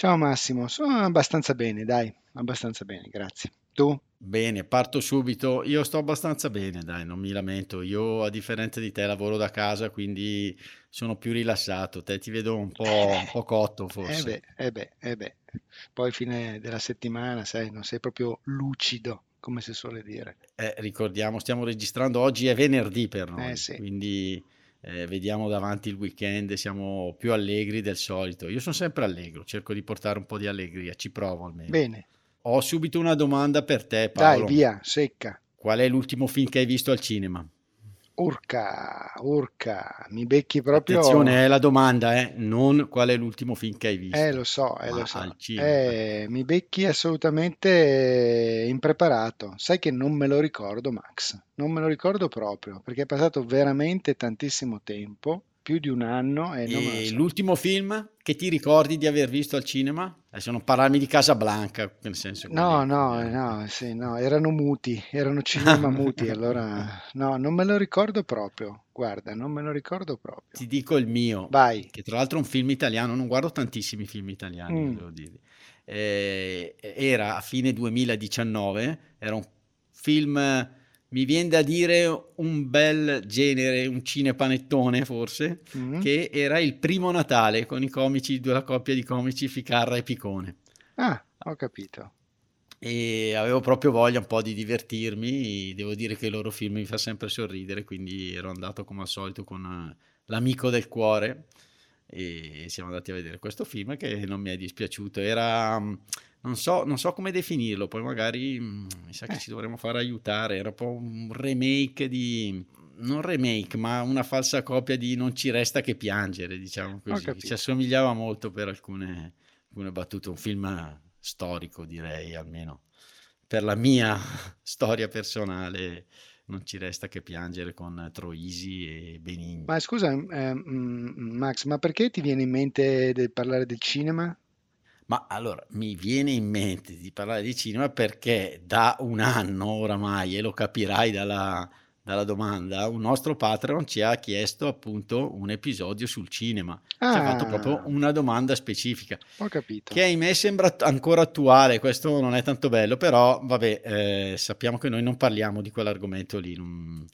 Ciao Massimo, sono abbastanza bene, dai, abbastanza bene, grazie. Tu? Bene, parto subito. Io sto abbastanza bene, dai, non mi lamento. Io, a differenza di te, lavoro da casa, quindi sono più rilassato. Te ti vedo un po', un po cotto, Eh forse. beh, eh beh, eh beh. Poi fine della settimana, sai, non sei proprio lucido, come si suole dire. Eh, ricordiamo, stiamo registrando oggi, è venerdì per noi, Eh sì. quindi eh, vediamo davanti il weekend, siamo più allegri del solito. Io sono sempre allegro, cerco di portare un po' di allegria, ci provo almeno. Bene, Ho subito una domanda per te, dai, Paolo. via, secca. Qual è l'ultimo film che hai visto al cinema? Urca, urca, mi becchi proprio... Attenzione, è la domanda, eh, non qual è l'ultimo film che hai visto. Eh, lo so, eh, lo so. Eh, mi becchi assolutamente impreparato. Sai che non me lo ricordo, Max. Non me lo ricordo proprio, perché è passato veramente tantissimo tempo, più di un anno, e E so. l'ultimo film che ti ricordi di aver visto al cinema? Adesso non parlarmi di Casablanca, nel senso No, no, no, sì, no, erano muti, erano cinema muti, allora no, non me lo ricordo proprio. Guarda, non me lo ricordo proprio. Ti dico il mio, Vai. che tra l'altro è un film italiano, non guardo tantissimi film italiani, Mm. devo dire. Eh, era a fine 2019, era un film, mi viene da dire un bel genere, un cinepanettone forse, Mm. che era il primo Natale con i comici, la coppia di comici Ficarra e Picone. Ah, ho capito. e avevo proprio voglia un po' di divertirmi. Devo dire che il loro film mi fa sempre sorridere, quindi ero andato come al solito con eh, l'amico del cuore e siamo andati a vedere questo film che non mi è dispiaciuto. Era, mm, non so, non so come definirlo, poi magari mm, mi sa che Eh. ci dovremmo fare aiutare. Era un po' un remake di. Non remake, ma una falsa copia di Non ci resta che piangere, diciamo così. Ci assomigliava molto per alcune, alcune battute. Un film storico, direi, almeno per la mia storia personale. Non ci resta che piangere con Troisi e Benigni. Ma scusa, eh, mm, Max, ma perché ti viene in mente di parlare del cinema? Ma allora mi viene in mente di parlare di cinema perché da un anno oramai, e lo capirai dalla, dalla domanda, un nostro Patreon ci ha chiesto appunto un episodio sul cinema. Ci ha fatto proprio Ah, una domanda specifica. ho capito. Che ahimè sembra ancora attuale, questo non è tanto bello, però vabbè, eh, sappiamo che noi non parliamo di quell'argomento lì, non-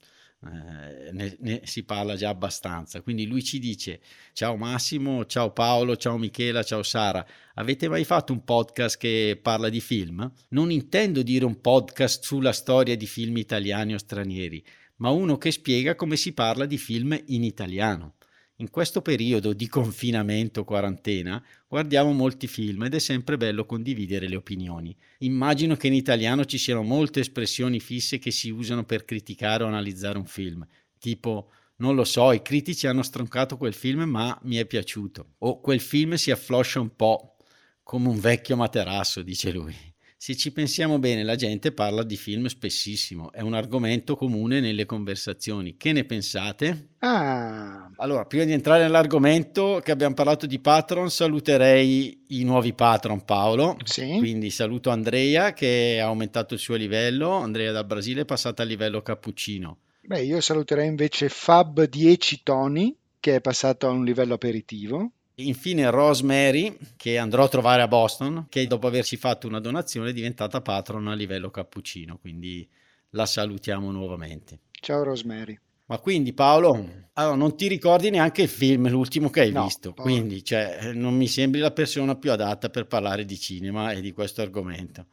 eh, ne, ne si parla già abbastanza. Quindi lui ci dice: Ciao Massimo, ciao Paolo, ciao Michela, ciao Sara. Avete mai fatto un podcast che parla di film? Non intendo dire un podcast sulla storia di film italiani o stranieri, ma uno che spiega come si parla di film in italiano. In questo periodo di confinamento, quarantena, guardiamo molti film ed è sempre bello condividere le opinioni. Immagino che in italiano ci siano molte espressioni fisse che si usano per criticare o analizzare un film, tipo non lo so, i critici hanno stroncato quel film ma mi è piaciuto, o quel film si affloscia un po' come un vecchio materasso, dice lui. Se ci pensiamo bene, la gente parla di film spessissimo, è un argomento comune nelle conversazioni. Che ne pensate? Ah, Allora, prima di entrare nell'argomento che abbiamo parlato di patron, saluterei i nuovi patron Paolo. sì, Quindi saluto Andrea che ha aumentato il suo livello, Andrea dal Brasile è passata al livello cappuccino. beh, io saluterei invece Fab 10 Tony, che è passato a un livello aperitivo. Infine Rosemary che andrò a trovare a Boston, che dopo averci fatto una donazione è diventata patron a livello cappuccino, quindi la salutiamo nuovamente. Ciao Rosemary. Ma quindi Paolo, allora, non ti ricordi neanche il film, l'ultimo che hai No, visto, porca. quindi cioè, non mi sembri la persona più adatta per parlare di cinema e di questo argomento.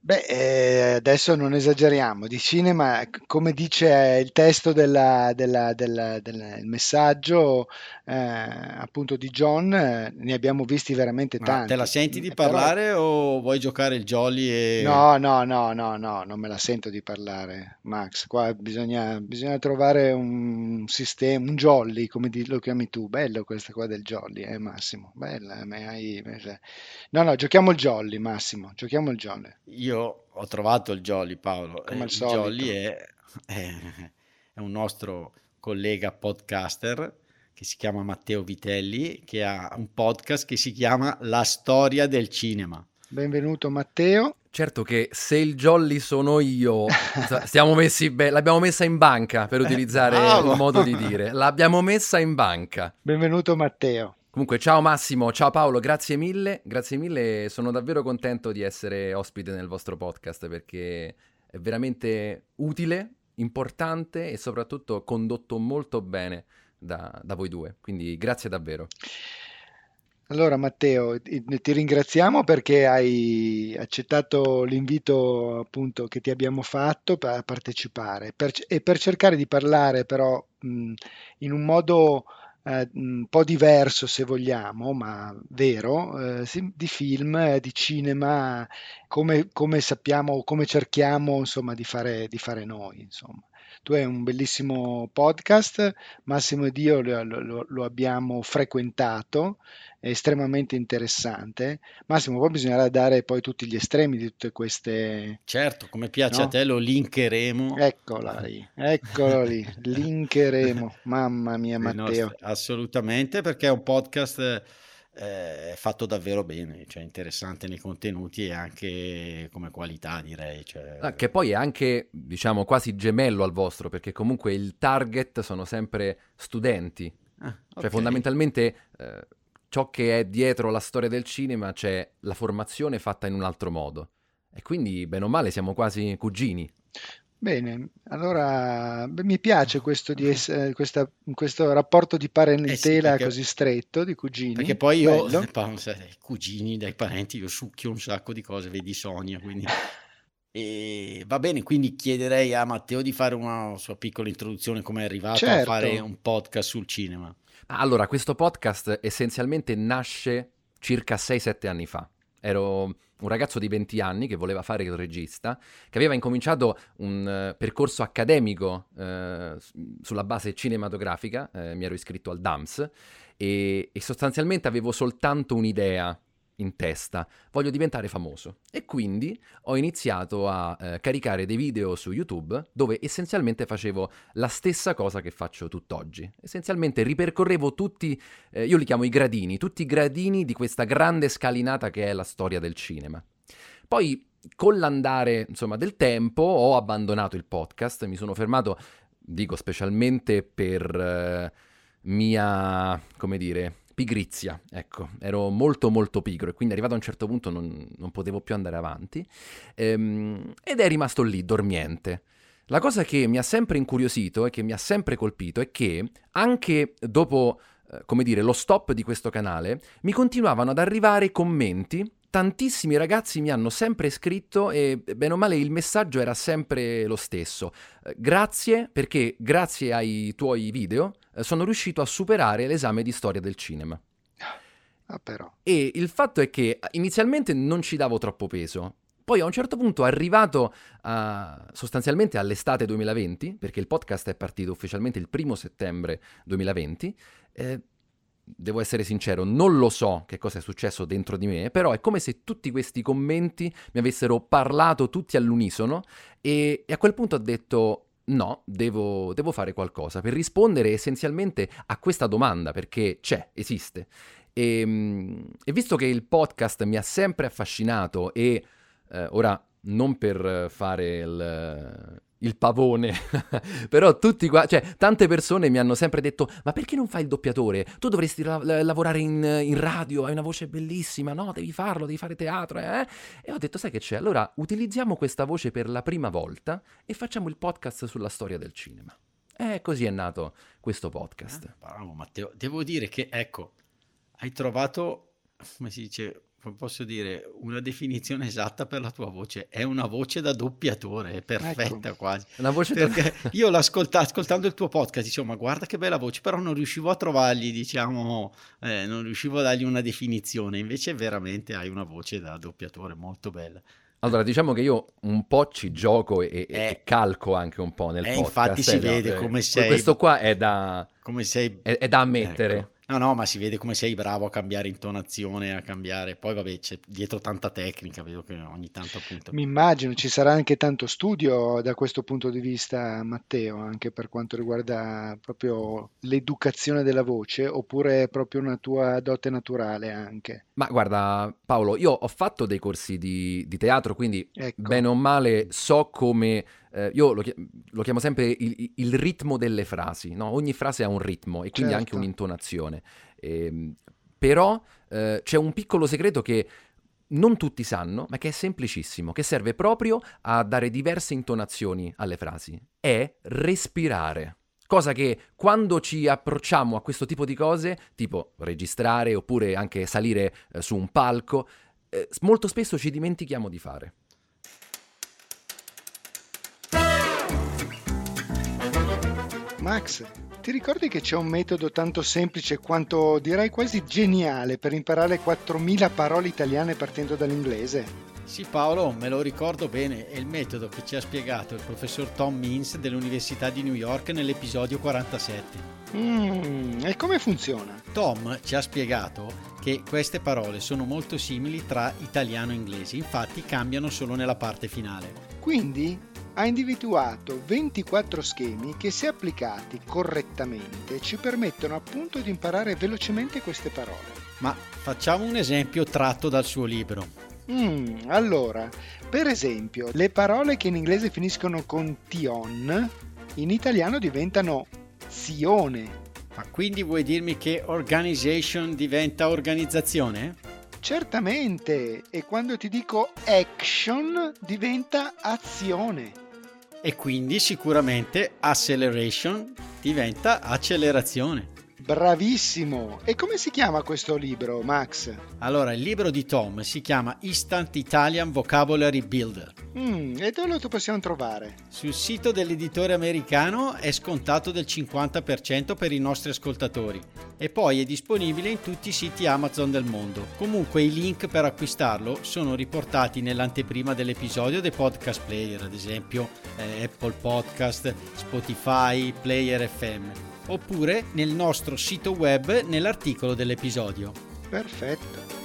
Beh, eh, adesso non esageriamo, di cinema, c- come dice il testo della- della- della- del messaggio, eh, appunto di John, eh, ne abbiamo visti veramente Ma te la tanti, senti di però parlare o vuoi giocare il jolly e... No, no, no, no, no, non me la sento di parlare, Max. Qua bisogna, bisogna trovare un sistema, un jolly, come di- lo chiami tu. Bello questa qua del jolly, eh, Massimo. Bella, me hai- me- No, no, giochiamo il jolly, Massimo. Giochiamo il jolly, Io ho trovato il jolly, Paolo. come e al il jolly solito. è, è- è un nostro collega podcaster che si chiama Matteo Vitelli, che ha un podcast che si chiama La storia del cinema. Benvenuto, Matteo. Certo che se il jolly sono io, stiamo messi bene, l'abbiamo messa in banca per utilizzare Bravo! un modo di dire, l'abbiamo messa in banca. Benvenuto, Matteo. Comunque, ciao Massimo, ciao Paolo, grazie mille, grazie mille, sono davvero contento di essere ospite nel vostro podcast perché è veramente utile, importante e soprattutto condotto molto bene da, da voi due, quindi grazie davvero. Allora, Matteo, ti ringraziamo perché hai accettato l'invito appunto che ti abbiamo fatto per partecipare. Per e per cercare di parlare però mh, in un modo eh, un po' diverso se vogliamo, ma vero, eh, di film, eh, di cinema, come, come sappiamo, come cerchiamo insomma di fare, di fare noi, insomma. Tu hai un bellissimo podcast, Massimo ed io lo lo- lo abbiamo frequentato è estremamente interessante. Massimo, poi bisognerà dare poi tutti gli estremi di tutte queste, Certo, come piace a no? te, lo linkeremo Eccola lì, eccolo lì, linkeremo. Mamma mia, Matteo. assolutamente, perché è un podcast eh, fatto davvero bene, cioè interessante nei contenuti e anche come qualità, direi. Cioè, Ah, che poi è anche, diciamo, quasi gemello al vostro, perché comunque il target sono sempre studenti. ah, Cioè, ok. fondamentalmente, eh, ciò che è dietro la storia del cinema c'è la formazione fatta in un altro modo. E quindi, bene o male, siamo quasi cugini. Bene, allora beh, mi piace questo, di ess- questa- questo rapporto di Eh sì, parentela perché, così stretto, di perché cugini, poi io, sai, dai cugini, dai parenti, io succhio un sacco di cose, vedi Sonia, quindi... E va bene, quindi chiederei a Matteo di fare una sua piccola introduzione, come è arrivato a fare Certo, un podcast sul cinema. Allora, questo podcast essenzialmente nasce circa 6-7 anni fa. Ero un ragazzo di 20 anni che voleva fare il regista, che aveva incominciato un eh, percorso accademico s- sulla base cinematografica, eh, mi ero iscritto al DAMS e, e sostanzialmente avevo soltanto un'idea in testa, voglio diventare famoso. E quindi ho iniziato a eh, caricare dei video su YouTube dove essenzialmente facevo la stessa cosa che faccio tutt'oggi. Essenzialmente ripercorrevo tutti, eh, io li chiamo i gradini, tutti i gradini di questa grande scalinata che è la storia del cinema. Poi, con l'andare, insomma, del tempo, ho abbandonato il podcast, mi sono fermato, dico specialmente per eh, mia, come dire, pigrizia, ecco, ero molto molto pigro e quindi arrivato a un certo punto non, non potevo più andare avanti ehm, ed è rimasto lì, dormiente. La cosa che mi ha sempre incuriosito e che mi ha sempre colpito è che anche dopo, eh, come dire, lo stop di questo canale, mi continuavano ad arrivare commenti. Tantissimi ragazzi mi hanno sempre scritto e bene o male il messaggio era sempre lo stesso. Eh, grazie perché grazie ai tuoi video eh, sono riuscito a superare l'esame di storia del cinema. ah però, E il fatto è che inizialmente non ci davo troppo peso. Poi a un certo punto, arrivato a- sostanzialmente all'estate 2020, perché il podcast è partito ufficialmente il primo settembre 2020, eh, devo essere sincero, non lo so che cosa è successo dentro di me, però è come se tutti questi commenti mi avessero parlato tutti all'unisono e, e a quel punto ho detto no, devo, devo fare qualcosa per rispondere essenzialmente a questa domanda, perché c'è, esiste. E, mm, e visto che il podcast mi ha sempre affascinato e eh, ora non per fare il, il pavone, però tutti qua, cioè tante persone mi hanno sempre detto ma perché non fai il doppiatore? Tu dovresti la- la- lavorare in, in radio, hai una voce bellissima, no? Devi farlo, devi fare teatro, eh? E ho detto sai che c'è? Allora utilizziamo questa voce per la prima volta e facciamo il podcast sulla storia del cinema. E così è nato questo podcast. Bravo Matteo, devo dire che ecco, hai trovato, come si dice, posso dire, una definizione esatta per la tua voce. È una voce da doppiatore, è perfetta Ecco. quasi. Una voce da- Perché io l'ascolta- ascoltando il tuo podcast dicevo, ma guarda che bella voce, però non riuscivo a trovargli, diciamo, eh, non riuscivo a dargli una definizione. Invece veramente hai una voce da doppiatore molto bella. Allora, diciamo che io un po' ci gioco e, Eh. e calco anche un po' nel Eh, podcast. infatti si eh, no, vede eh, come sei- Questo qua è da, Come sei... è, è da ammettere. Ecco. No, no, ma si vede come sei bravo a cambiare intonazione, a cambiare. Poi vabbè, c'è dietro tanta tecnica, vedo che ogni tanto appunto... Mi immagino ci sarà anche tanto studio da questo punto di vista, Matteo, anche per quanto riguarda proprio l'educazione della voce, oppure è proprio una tua dote naturale anche. Ma guarda, Paolo, io ho fatto dei corsi di, di teatro, quindi Ecco. bene o male so come. Eh, io lo, chi- lo chiamo sempre il, il ritmo delle frasi, no? Ogni frase ha un ritmo e quindi anche Certo. un'intonazione. Ehm, però eh, c'è un piccolo segreto che non tutti sanno, ma che è semplicissimo, che serve proprio a dare diverse intonazioni alle frasi. È respirare. Cosa che quando ci approcciamo a questo tipo di cose, tipo registrare oppure anche salire eh, su un palco, eh, molto spesso ci dimentichiamo di fare. Max, ti ricordi che c'è un metodo tanto semplice quanto direi quasi geniale per imparare 4.000 parole italiane partendo dall'inglese? Sì Paolo, me lo ricordo bene, è il metodo che ci ha spiegato il professor Tom Means dell'Università di New York nell'episodio 47. Mm, e come funziona? Tom ci ha spiegato che queste parole sono molto simili tra italiano e inglese, infatti cambiano solo nella parte finale. Quindi ha individuato 24 schemi che se applicati correttamente ci permettono appunto di imparare velocemente queste parole. Ma facciamo un esempio tratto dal suo libro. Mm, allora, per esempio, le parole che in inglese finiscono con tion in italiano diventano zione. Ma quindi vuoi dirmi che organization diventa organizzazione? Certamente, e quando ti dico action diventa azione. E quindi sicuramente acceleration diventa accelerazione. Bravissimo! E come si chiama questo libro, Max? Allora, il libro di Tom si chiama Instant Italian Vocabulary Builder. Mm, e dove lo possiamo trovare? Sul sito dell'editore americano è scontato del 50% per i nostri ascoltatori e poi è disponibile in tutti i siti Amazon del mondo. Comunque i link per acquistarlo sono riportati nell'anteprima dell'episodio dei podcast player, ad esempio eh, Apple Podcast, Spotify, Player FM, oppure nel nostro sito web nell'articolo dell'episodio. Perfetto.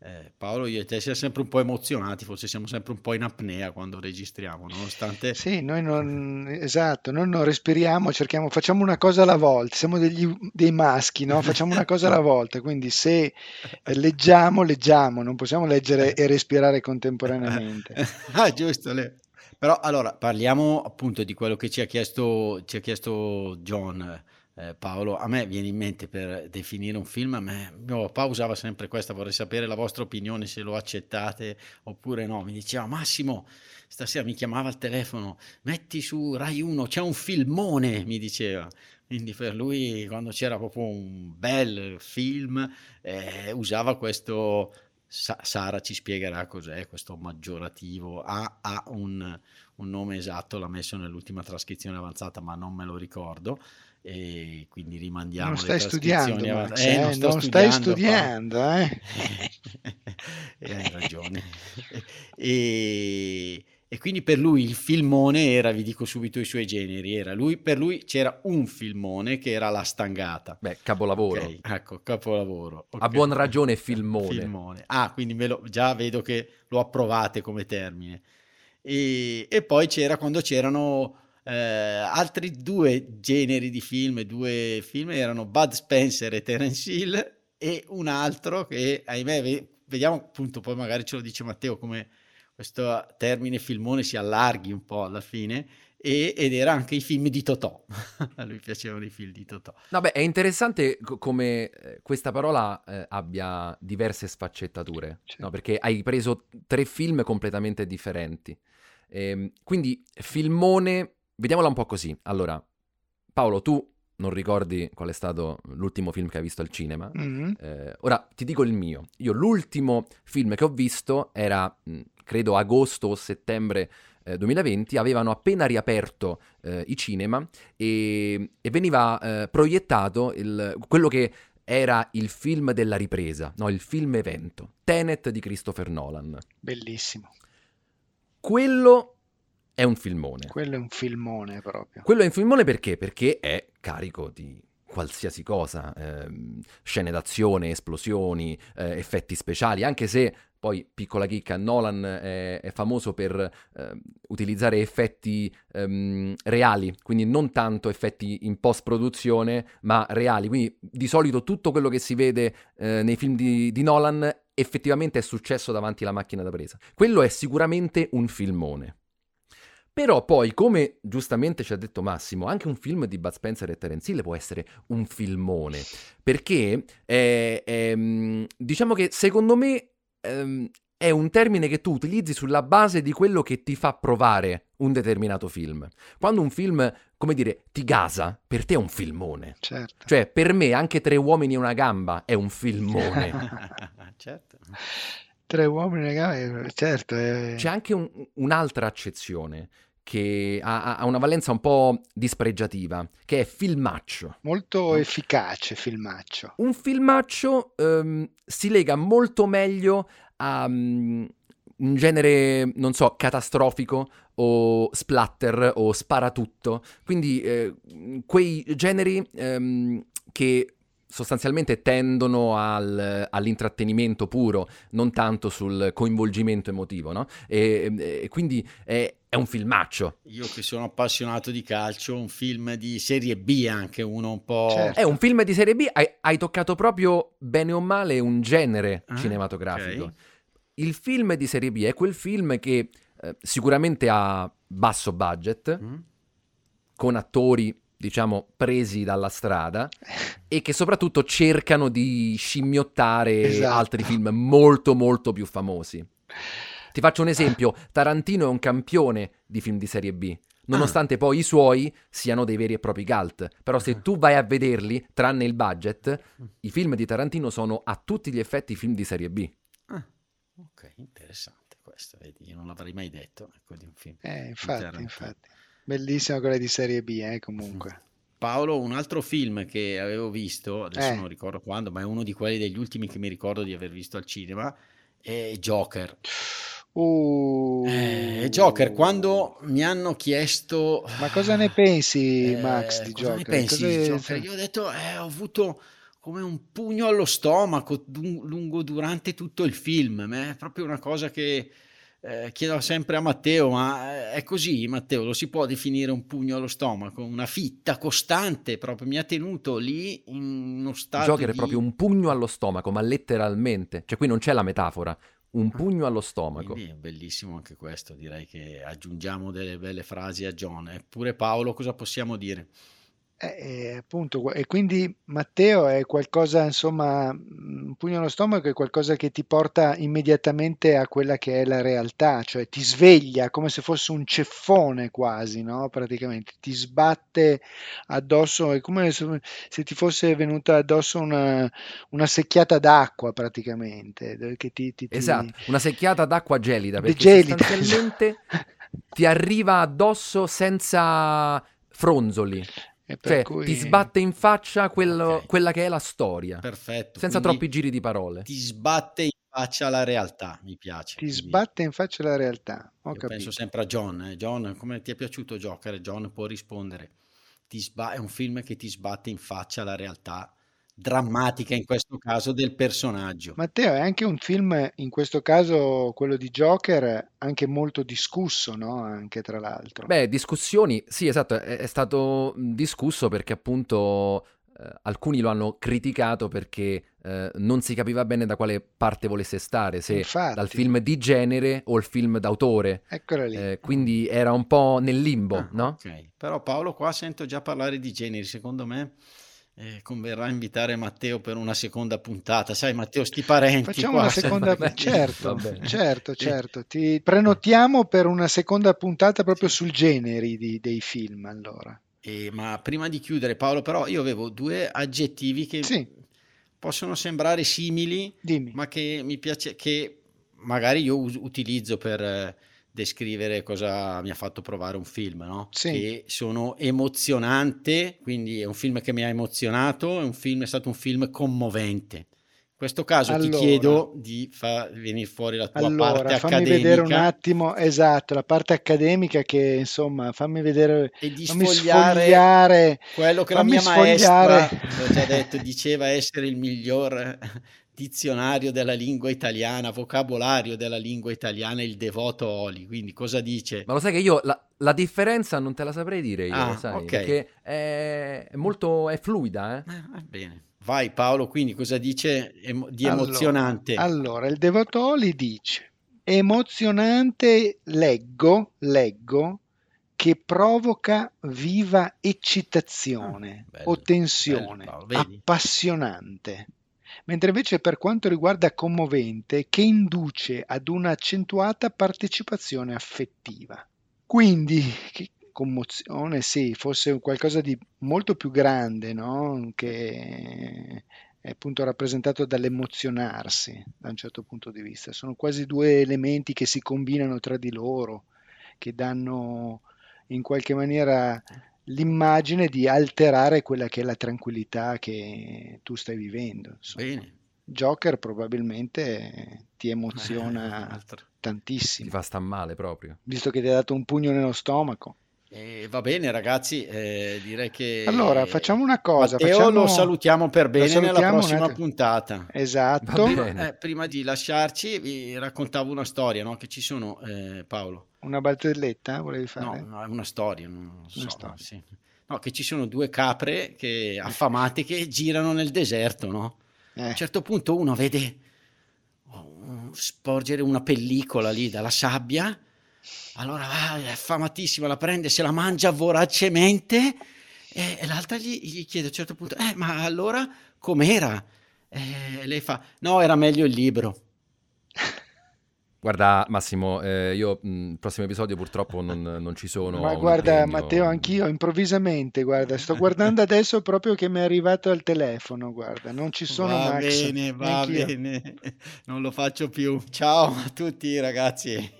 Eh, Paolo, io e te siamo sempre un po' emozionati, forse siamo sempre un po' in apnea quando registriamo, nonostante... Sì, noi non, esatto, noi non respiriamo, cerchiamo, facciamo una cosa alla volta, siamo degli, dei maschi, no? Facciamo una cosa alla volta, quindi se eh, leggiamo, leggiamo, non possiamo leggere e respirare contemporaneamente. ah, giusto. Le... Però allora parliamo appunto di quello che ci ha chiesto, ci ha chiesto John. Eh, Paolo, a me viene in mente per definire un film, a me, mio papà usava sempre questa, vorrei sapere la vostra opinione se lo accettate oppure no. Mi diceva Massimo, stasera mi chiamava al telefono, metti su Rai 1, c'è un filmone, mi diceva. Quindi per lui quando c'era proprio un bel film eh, usava questo Sa- Sara ci spiegherà cos'è questo maggiorativo. Ha, ha un, un, nome esatto, l'ha messo nell'ultima trascrizione avanzata, ma non me lo ricordo. E quindi rimandiamo. Non stai studiando, Max, eh, non, non studiando, stai studiando, eh? e hai ragione. E, quindi per lui il filmone era, vi dico subito i suoi generi, era lui, per lui c'era un filmone che era La Stangata. Beh, capolavoro. Okay, ecco, capolavoro. Okay. A buon ragione filmone. filmone. Ah, quindi me lo, già vedo che lo approvate come termine. E, e poi c'era quando c'erano eh, altri due generi di film, due film erano Bud Spencer e Terence Hill e un altro che, ahimè, vediamo appunto, poi magari ce lo dice Matteo come questo termine filmone si allarghi un po' alla fine e, ed era anche i film di Totò a lui piacevano i film di Totò vabbè è interessante co- come eh, questa parola eh, abbia diverse sfaccettature certo. no? perché hai preso tre film completamente differenti ehm, quindi filmone vediamola un po' così allora Paolo tu non ricordi qual è stato l'ultimo film che hai visto al cinema. Mhm. Eh, ora ti dico il mio. Io l'ultimo film che ho visto era, mh, credo, agosto o settembre eh, 2020. Avevano appena riaperto eh, i cinema e, e veniva eh, proiettato il- quello che era il film della ripresa, no, il film evento, Tenet di Christopher Nolan. Bellissimo. Quello è un filmone. Quello è un filmone proprio. Quello è un filmone perché? Perché è carico di qualsiasi cosa, ehm, scene d'azione, esplosioni, eh, effetti speciali, anche se poi, piccola chicca, Nolan è, è famoso per ehm, utilizzare effetti ehm, reali, quindi non tanto effetti in post-produzione, ma reali. Quindi di solito tutto quello che si vede eh, nei film di, di Nolan effettivamente è successo davanti alla macchina da presa. Quello è sicuramente un filmone. Però poi, come giustamente ci ha detto Massimo, anche un film di Bud Spencer e Terence Hill può essere un filmone. Perché è- è, mm, diciamo che secondo me ehm, è un termine che tu utilizzi sulla base di quello che ti fa provare un determinato film. Quando un film, come dire, ti gasa, per te è un filmone. Certo. Cioè, per me anche Tre uomini e una gamba è un filmone. certo. Tre uomini, ragazzi, certo. è- C'è anche un- un'altra accezione che ha, ha- una valenza un po' dispregiativa, che è filmaccio. Molto efficace filmaccio. Un filmaccio ehm, si lega molto meglio a mm, un genere, non so, catastrofico o splatter o sparatutto. Quindi eh, quei generi ehm, che sostanzialmente tendono al- all'intrattenimento puro, non tanto sul coinvolgimento emotivo, no? E, e quindi è, è un filmaccio. Io che sono appassionato di calcio, un film di serie B anche, uno un po'... Certo. È un film di serie B, hai, hai toccato proprio bene o male un genere Ah, cinematografico. ok. Il film di serie B è quel film che eh, sicuramente ha basso budget, Mm? con attori, diciamo, presi dalla strada e che soprattutto cercano di scimmiottare Esatto. altri film molto molto più famosi. Ti faccio un esempio, Tarantino è un campione di film di serie B. Nonostante poi i suoi siano dei veri e propri cult. Però se tu vai a vederli, tranne il budget, i film di Tarantino sono a tutti gli effetti film di serie B. Ah, ok, interessante questo, vedi, io non l'avrei mai detto, ecco, di un film. Eh, infatti, infatti. Bellissima quella di serie B, eh, comunque. Paolo, un altro film che avevo visto, adesso Eh. non ricordo quando, ma è uno di quelli degli ultimi che mi ricordo di aver visto al cinema, è Joker. Uh, Eh, Joker, quando mi hanno chiesto... Ma cosa ne pensi, Eh, Max, di cosa ne Joker? pensi di Cosa- Joker? Io ho detto, eh, ho avuto come un pugno allo stomaco lungo durante tutto il film. ma È proprio una cosa che eh, chiedo sempre a Matteo, ma è così, Matteo? Lo si può definire un pugno allo stomaco? Una fitta costante, proprio mi ha tenuto lì in uno stato Joker è di... proprio un pugno allo stomaco, ma letteralmente. Cioè qui non c'è la metafora, un pugno allo stomaco. Quindi è bellissimo anche questo, direi che aggiungiamo delle belle frasi a John. Eppure Paolo, cosa possiamo dire? Eh, eh, appunto, e quindi Matteo è qualcosa, insomma, un pugno allo stomaco è qualcosa che ti porta immediatamente a quella che è la realtà, cioè ti sveglia come se fosse un ceffone quasi, no? Praticamente ti sbatte addosso, è come se, ti fosse venuta addosso una, una secchiata d'acqua praticamente, che ti, ti- ti- Esatto, una secchiata d'acqua gelida, perché gelida, sostanzialmente esatto. ti arriva addosso senza fronzoli. Per Cioè, cui ti sbatte in faccia quello- Ok. quella che è la storia, Perfetto. senza troppi giri di parole. Ti sbatte in faccia la realtà, mi piace. ti Quindi sbatte in faccia la realtà. Ho io capito. penso sempre a John. eh. John, come ti è piaciuto Joker? John può rispondere. Ti sba- è un film che ti sbatte in faccia la realtà drammatica, in questo caso, del personaggio. Matteo, è anche un film, in questo caso quello di Joker, anche molto discusso, no? Anche tra l'altro. Beh, discussioni, sì, esatto, è, è stato discusso perché appunto eh, alcuni lo hanno criticato perché eh, non si capiva bene da quale parte volesse stare, se Infatti. dal film di genere o il film d'autore. Eccola lì. Eh, quindi era un po' nel limbo, Ah, no? ok. Però Paolo qua sento già parlare di generi, secondo me eh, converrà invitare Matteo per una seconda puntata. Sai Matteo, sti parenti Facciamo qua, una se- seconda, bene, certo, certo, certo. Ti prenotiamo per una seconda puntata proprio sul generi di- dei film, allora. E, ma prima di chiudere, Paolo, però io avevo due aggettivi che Sì, possono sembrare simili, dimmi. ma che mi piace, che magari io utilizzo per eh, descrivere cosa mi ha fatto provare un film, no? Sì. Che sono emozionante, quindi è un film che mi ha emozionato, è, un film, è stato un film commovente. In questo caso ti Allora. chiedo di far venire fuori la tua Allora, parte fammi accademica vedere un attimo, esatto, la parte accademica che insomma, fammi vedere, e di sfogliare sfogliare, quello che la mia sfogliare. maestra, l'ho già detto, diceva essere il miglior dizionario della lingua italiana, vocabolario della lingua italiana, il devoto Oli. Quindi cosa dice? Ma lo sai che io la, la differenza non te la saprei dire io, Ah, lo sai, ok. perché è, è molto è fluida, eh? Eh, va bene. Vai Paolo, quindi cosa dice emo- di Allora, emozionante? Allora, il Devotoli dice, emozionante leggo, leggo, che provoca viva eccitazione Ah, bello, o tensione, bello, Paolo, vedi? appassionante. Mentre invece per quanto riguarda commovente, che induce ad un'accentuata partecipazione affettiva. Quindi, che commozione, sì, fosse qualcosa di molto più grande, no? Che è appunto rappresentato dall'emozionarsi da un certo punto di vista. Sono quasi due elementi che si combinano tra di loro, che danno in qualche maniera l'immagine di alterare quella che è la tranquillità che tu stai vivendo. insomma. Bene. Joker probabilmente ti emoziona. Ti tantissimo, fa sta male proprio. visto che ti ha dato un pugno nello stomaco. Eh, va bene ragazzi, eh, direi che Allora, facciamo una cosa, Matteo facciamo- lo salutiamo per bene nella salutiamo un prossima puntata. Esatto, bene. Eh, prima di lasciarci vi raccontavo una storia, no? Che ci sono, eh, Paolo. Una barzelletta volevi No, fare? no, è una storia, non so, Una storia. sì. No, che ci sono due capre che, affamate che girano nel deserto, no? A Eh, un certo punto uno vede oh, sporgere una pellicola lì dalla sabbia, allora va, è affamatissima, la prende, se la mangia voracemente e, e l'altra gli, gli chiede a un certo punto, eh, ma allora com'era? E lei fa, no, era meglio il libro. Guarda Massimo, eh, io il prossimo episodio purtroppo non, non ci sono. Ma guarda impegno. Matteo, anch'io improvvisamente, guarda, sto guardando adesso proprio che mi è arrivato al telefono, guarda, non ci sono va Max, bene, va neanch'io. bene, non lo faccio più. Ciao a tutti ragazzi.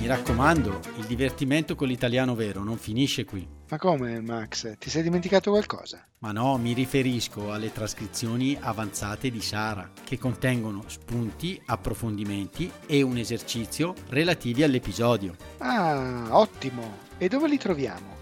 Mi raccomando, il divertimento con l'italiano vero non finisce qui. Ma come Max? Ti sei dimenticato qualcosa? Ma no, mi riferisco alle trascrizioni avanzate di Sara, che contengono spunti, approfondimenti e un esercizio relativi all'episodio. Ah, ottimo! E dove li troviamo?